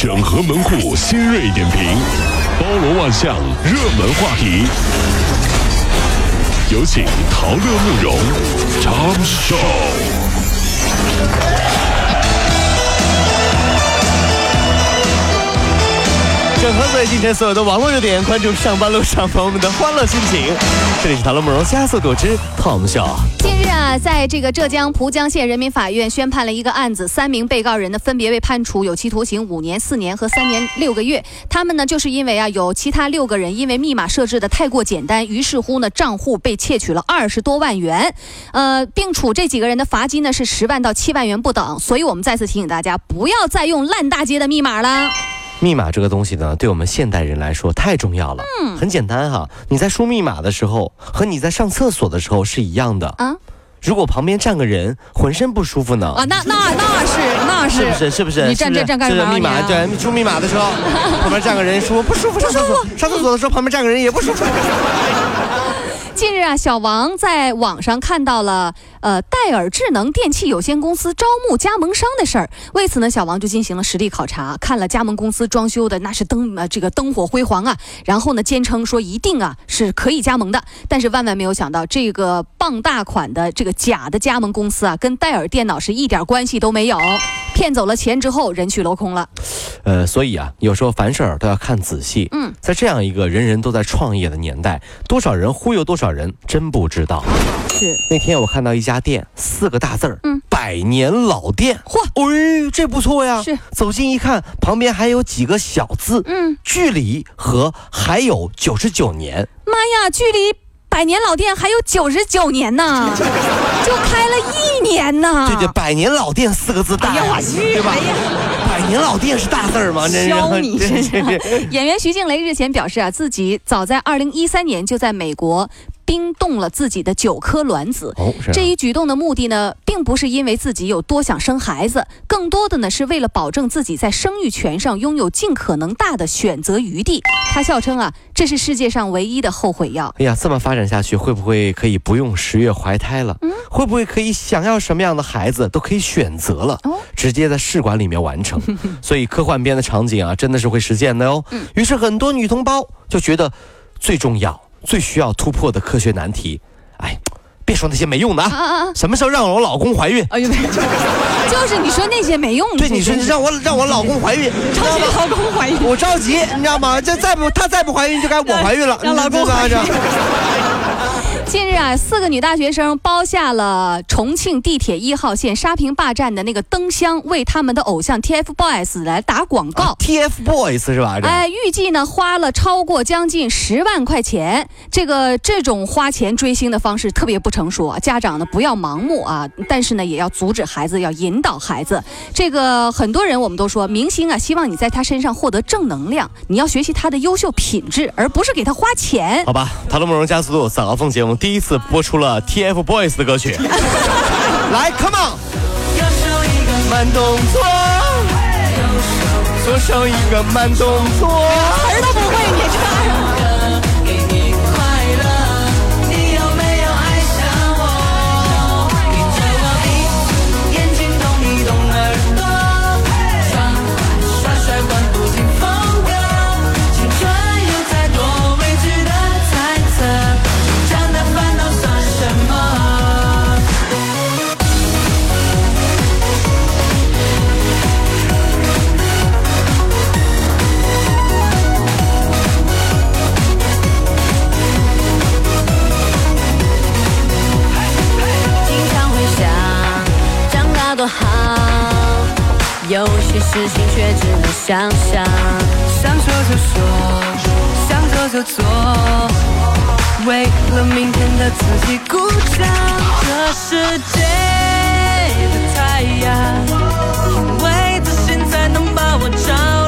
整合门户新锐点评，包罗万象，热门话题。有请陶乐慕容长寿。整合最今天所有的网络热点，关注上班路上朋友们的欢乐心情。这里是陶乐慕容加速度之 Tom Show。近日啊，在这个浙江浦江县人民法院宣判了一个案子，三名被告人呢分别被判处有期徒刑五年、四年和三年六个月。他们呢就是因为啊有其他六个人因为密码设置的太过简单，于是乎呢账户被窃取了二十多万元，呃，并处这几个人的罚金呢是十万到七万元不等。所以我们再次提醒大家，不要再用烂大街的密码了。密码这个东西呢，对我们现代人来说太重要了。嗯，很简单哈，你在输密码的时候和你在上厕所的时候是一样的。啊，如果旁边站个人，浑身不舒服呢？啊，那那那是那是是不是是不是？你站这站干嘛？密码对，输密码的时候，旁边站个人说不舒服，上厕所上厕所的时候旁边站个人也不舒服。近日啊，小王在网上看到了呃戴尔智能电器有限公司招募加盟商的事儿，为此呢，小王就进行了实地考察，看了加盟公司装修的那是灯呃这个灯火辉煌啊，然后呢坚称说一定啊是可以加盟的，但是万万没有想到这个傍大款的这个假的加盟公司啊，跟戴尔电脑是一点关系都没有，骗走了钱之后人去楼空了。呃，所以啊，有时候凡事儿都要看仔细。嗯，在这样一个人人都在创业的年代，多少人忽悠多少人，真不知道。是那天我看到一家店，四个大字儿，嗯，百年老店。嚯，哎，这不错呀。是，走近一看，旁边还有几个小字，嗯，距离和还有九十九年。妈呀，距离。百年老店还有九十九年呢，就开了一年呢。对对，百年老店四个字大话剧，对吧？百年老店是大字儿吗？削你。演员徐静蕾日前表示啊，自己早在二零一三年就在美国。冰冻了自己的九颗卵子，这一举动的目的呢，并不是因为自己有多想生孩子，更多的呢是为了保证自己在生育权上拥有尽可能大的选择余地。他笑称啊，这是世界上唯一的后悔药。哎呀，这么发展下去，会不会可以不用十月怀胎了？嗯，会不会可以想要什么样的孩子都可以选择了？哦，直接在试管里面完成。所以科幻片的场景啊，真的是会实现的哦。嗯，于是很多女同胞就觉得最重要。最需要突破的科学难题，哎，别说那些没用的啊！什么时候让我老公怀孕？哎呦，就是你说那些没用的。对，你说让我让我老公怀孕，着急老公怀孕，我着急，你知道吗？这再不他再不怀孕，就该我怀孕了。让老公怀孕。近日啊，四个女大学生包下了重庆地铁一号线沙坪坝站的那个灯箱，为他们的偶像 TFBOYS 来打广告。TFBOYS 是吧？哎，预计呢花了超过将近十万块钱。这个这种花钱追星的方式特别不成熟，家长呢不要盲目啊，但是呢也要阻止孩子，要引导孩子。这个很多人我们都说，明星啊希望你在他身上获得正能量，你要学习他的优秀品质，而不是给他花钱。好吧，《唐龙慕容加速度》早高峰节目。第一次播出了 TFBOYS 的歌曲，来，Come on，慢动作，左手一个慢动作，词儿都不会，你唱。些事情却只能想象，想说就说，想做就做，为了明天的自己鼓掌。这世界的太阳，因为自信才能把我照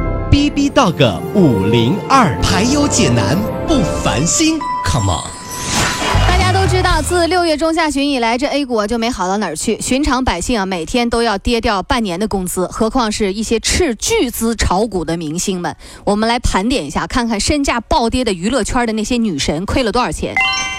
B B Dog 五零二，排忧解难不烦心，Come on。大家都知道，自六月中下旬以来，这 A 股啊就没好到哪儿去。寻常百姓啊，每天都要跌掉半年的工资，何况是一些斥巨资炒股的明星们。我们来盘点一下，看看身价暴跌的娱乐圈的那些女神亏了多少钱。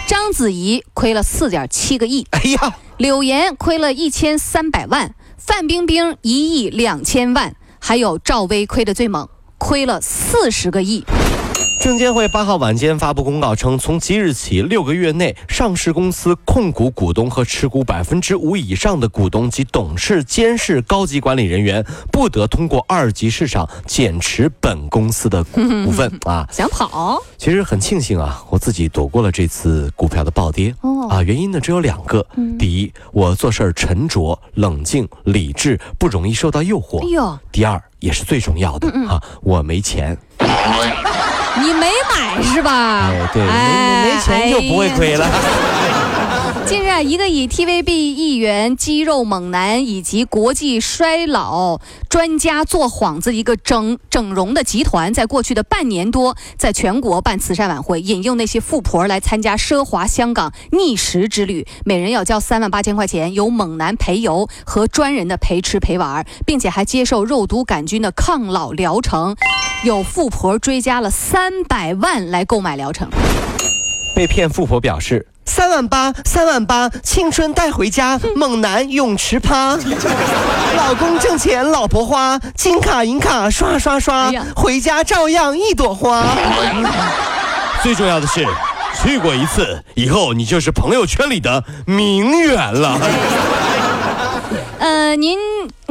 章子怡亏了四点七个亿，哎呀，柳岩亏了一千三百万，范冰冰一亿两千万，还有赵薇亏的最猛，亏了四十个亿。证监会八号晚间发布公告称，从即日起六个月内，上市公司控股股东和持股百分之五以上的股东及董事、监事、高级管理人员，不得通过二级市场减持本公司的股股份啊。想跑？其实很庆幸啊，我自己躲过了这次股票的暴跌。哦啊，原因呢只有两个。第一，我做事儿沉着、冷静、理智，不容易受到诱惑。哎呦，第二，也是最重要的啊，我没钱。你没买是吧？哎，对，没没钱就不会亏了。近日啊，一个以 TVB 艺员、肌肉猛男以及国际衰老专家做幌子一个整整容的集团，在过去的半年多，在全国办慈善晚会，引诱那些富婆来参加奢华香港逆食之旅，每人要交三万八千块钱，由猛男陪游和专人的陪吃陪玩，并且还接受肉毒杆菌的抗老疗程。有富婆追加了三百万来购买疗程。被骗富婆表示。三万八，三万八，青春带回家，猛男泳池趴，老公挣钱，老婆花，金卡银卡刷刷刷，哎回家照样一朵花。最重要的是，去过一次以后，你就是朋友圈里的名媛了。呃，您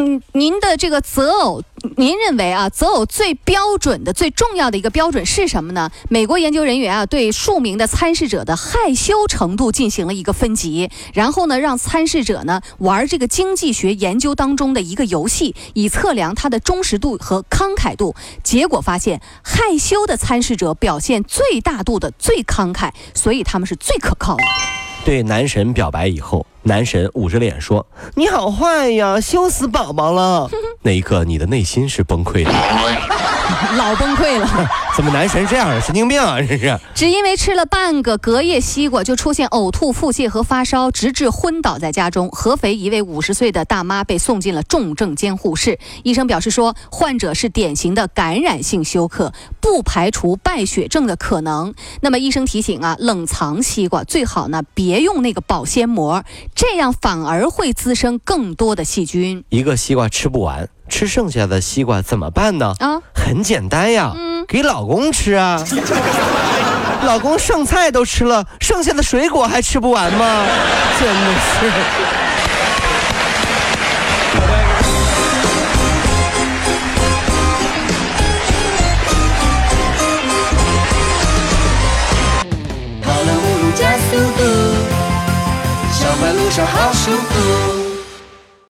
嗯，您的这个择偶，您认为啊，择偶最标准的、最重要的一个标准是什么呢？美国研究人员啊，对数名的参试者的害羞程度进行了一个分级，然后呢，让参试者呢玩这个经济学研究当中的一个游戏，以测量他的忠实度和慷慨度。结果发现，害羞的参试者表现最大度的最慷慨，所以他们是最可靠的。对男神表白以后，男神捂着脸说：“你好坏呀，羞死宝宝了。”那一刻，你的内心是崩溃的。老崩溃了。怎么男神这样啊？神经病啊！这是。只因为吃了半个隔夜西瓜，就出现呕吐、腹泻和发烧，直至昏倒在家中。合肥一位五十岁的大妈被送进了重症监护室。医生表示说，患者是典型的感染性休克，不排除败血症的可能。那么医生提醒啊，冷藏西瓜最好呢别用那个保鲜膜，这样反而会滋生更多的细菌一个西瓜吃不完，吃剩下的西瓜怎么办呢？啊。很简单呀，给老公吃啊。老公剩菜都吃了，剩下的水果还吃不完吗？真的是。跑了五路加速度，上班路上好舒服。